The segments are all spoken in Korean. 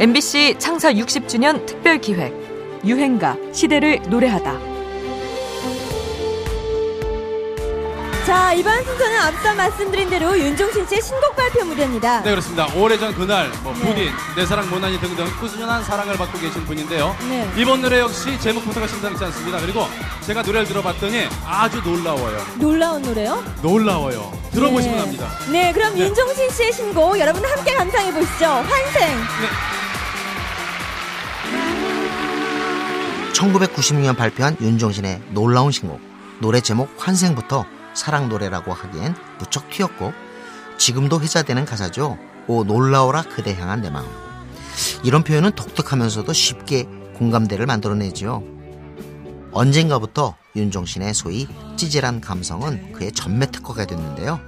MBC 창사 60주년 특별 기획 유행가 시대를 노래하다. 자, 이번 순서는 앞서 말씀드린 대로 윤종신 씨의 신곡 발표 무대입니다. 네 그렇습니다. 오래전 그날, 뭐 네. 부딘, 내 사랑 모나니 등등 꾸준한 사랑을 받고 계신 분인데요. 네. 이번 노래 역시 제목부터가 심상치 않습니다. 그리고 제가 노래를 들어봤더니 아주 놀라워요. 놀라운 노래요? 놀라워요. 들어보시면 네. 합니다. 네, 그럼 네. 윤종신 씨의 신곡 여러분 함께 감상해 보시죠. 환생. 1996년 발표한 윤종신의 놀라운 신곡 노래 제목 환생부터 사랑 노래라고 하기엔 무척 튀었고 지금도 회자되는 가사죠. 오 놀라워라 그대 향한 내 마음. 이런 표현은 독특하면서도 쉽게 공감대를 만들어내지요. 언젠가부터 윤종신의 소위 찌질한 감성은 그의 전매 특허가 됐는데요.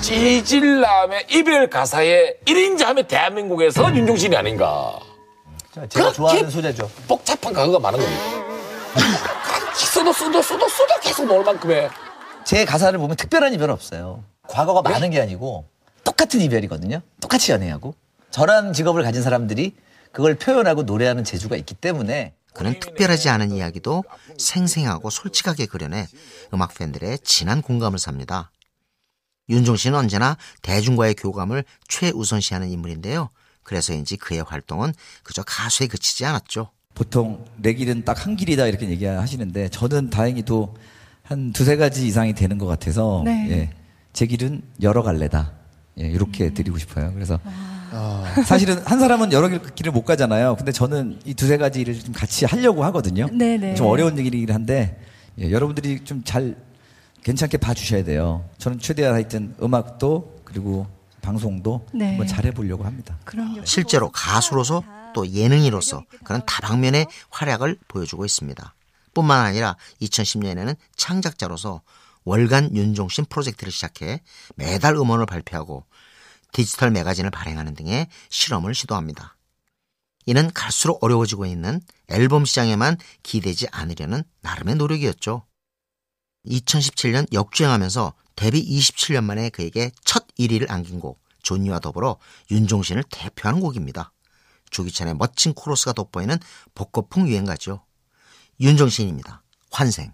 찌질남의 이별 가사에 1인자 하면 대한민국에서 윤종신이 아닌가. 제가 그렇게 좋아하는 소재죠. 복잡한 가사가 많은 겁니다. 써도 써도 써도 써도 계속 나올 만큼의 제 가사를 보면 특별한 이별은 없어요. 과거가 많은 게 아니고 똑같은 이별이거든요. 똑같이 연애하고. 저런 직업을 가진 사람들이 그걸 표현하고 노래하는 재주가 있기 때문에 그는 특별하지 않은 이야기도 생생하고 솔직하게 그려내 음악 팬들의 진한 공감을 삽니다. 윤종신은 언제나 대중과의 교감을 최우선시하는 인물인데요. 그래서인지 그의 활동은 그저 가수에 그치지 않았죠. 보통 내 길은 딱 한 길이다 이렇게 얘기하시는데 저는 다행히도 한 두세 가지 이상이 되는 것 같아서 네. 예, 제 길은 여러 갈래다 예, 이렇게 드리고 싶어요. 그래서 사실은 한 사람은 여러 길- 길을 못 가잖아요. 근데 저는 이 두세 가지를 좀 같이 하려고 하거든요. 네네. 좀 어려운 얘기긴 한데 예, 여러분들이 좀 잘 괜찮게 봐주셔야 돼요. 저는 최대한 하여튼 음악도 그리고 방송도 네. 한번 잘해보려고 합니다. 그럼요. 실제로 가수로서 또 예능인으로서 그런 다방면의 활약을 보여주고 있습니다. 뿐만 아니라 2010년에는 창작자로서 월간 윤종신 프로젝트를 시작해 매달 음원을 발표하고 디지털 매거진을 발행하는 등의 실험을 시도합니다. 이는 갈수록 어려워지고 있는 앨범 시장에만 기대지 않으려는 나름의 노력이었죠. 2017년 역주행하면서 데뷔 27년 만에 그에게 첫 1위를 안긴 곡 존니와 더불어 윤종신을 대표하는 곡입니다. 조기찬의 멋진 코러스가 돋보이는 복고풍 유행가죠. 윤종신입니다. 환생.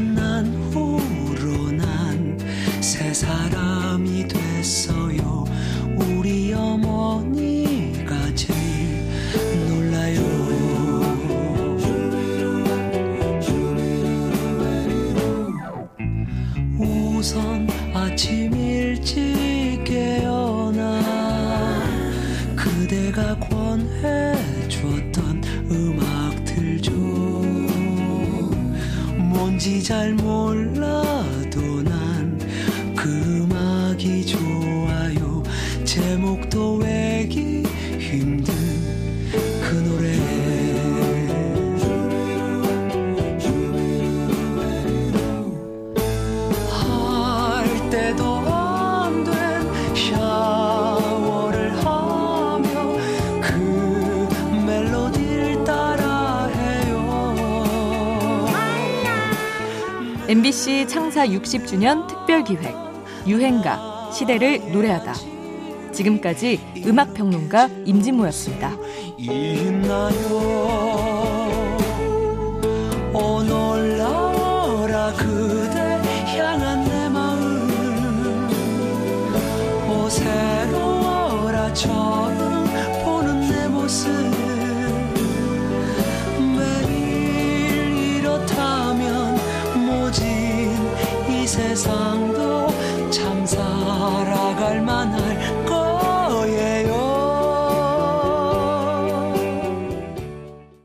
만난 후로 난 새 사람이 됐어요. 우리 어머니가 제일 놀라요. 우선 아침 일찍 뭔지 잘 몰라도 난 그 음악이 좋아요. 제목도 외기 힘든 그 노래 MBC 창사 60주년 특별기획 유행가 시대를 노래하다. 지금까지 음악평론가 임진모였습니다. 있나요? 오늘라라 그대 향한 내 마음. 오새로워라 저 세상도 참 살아갈 만한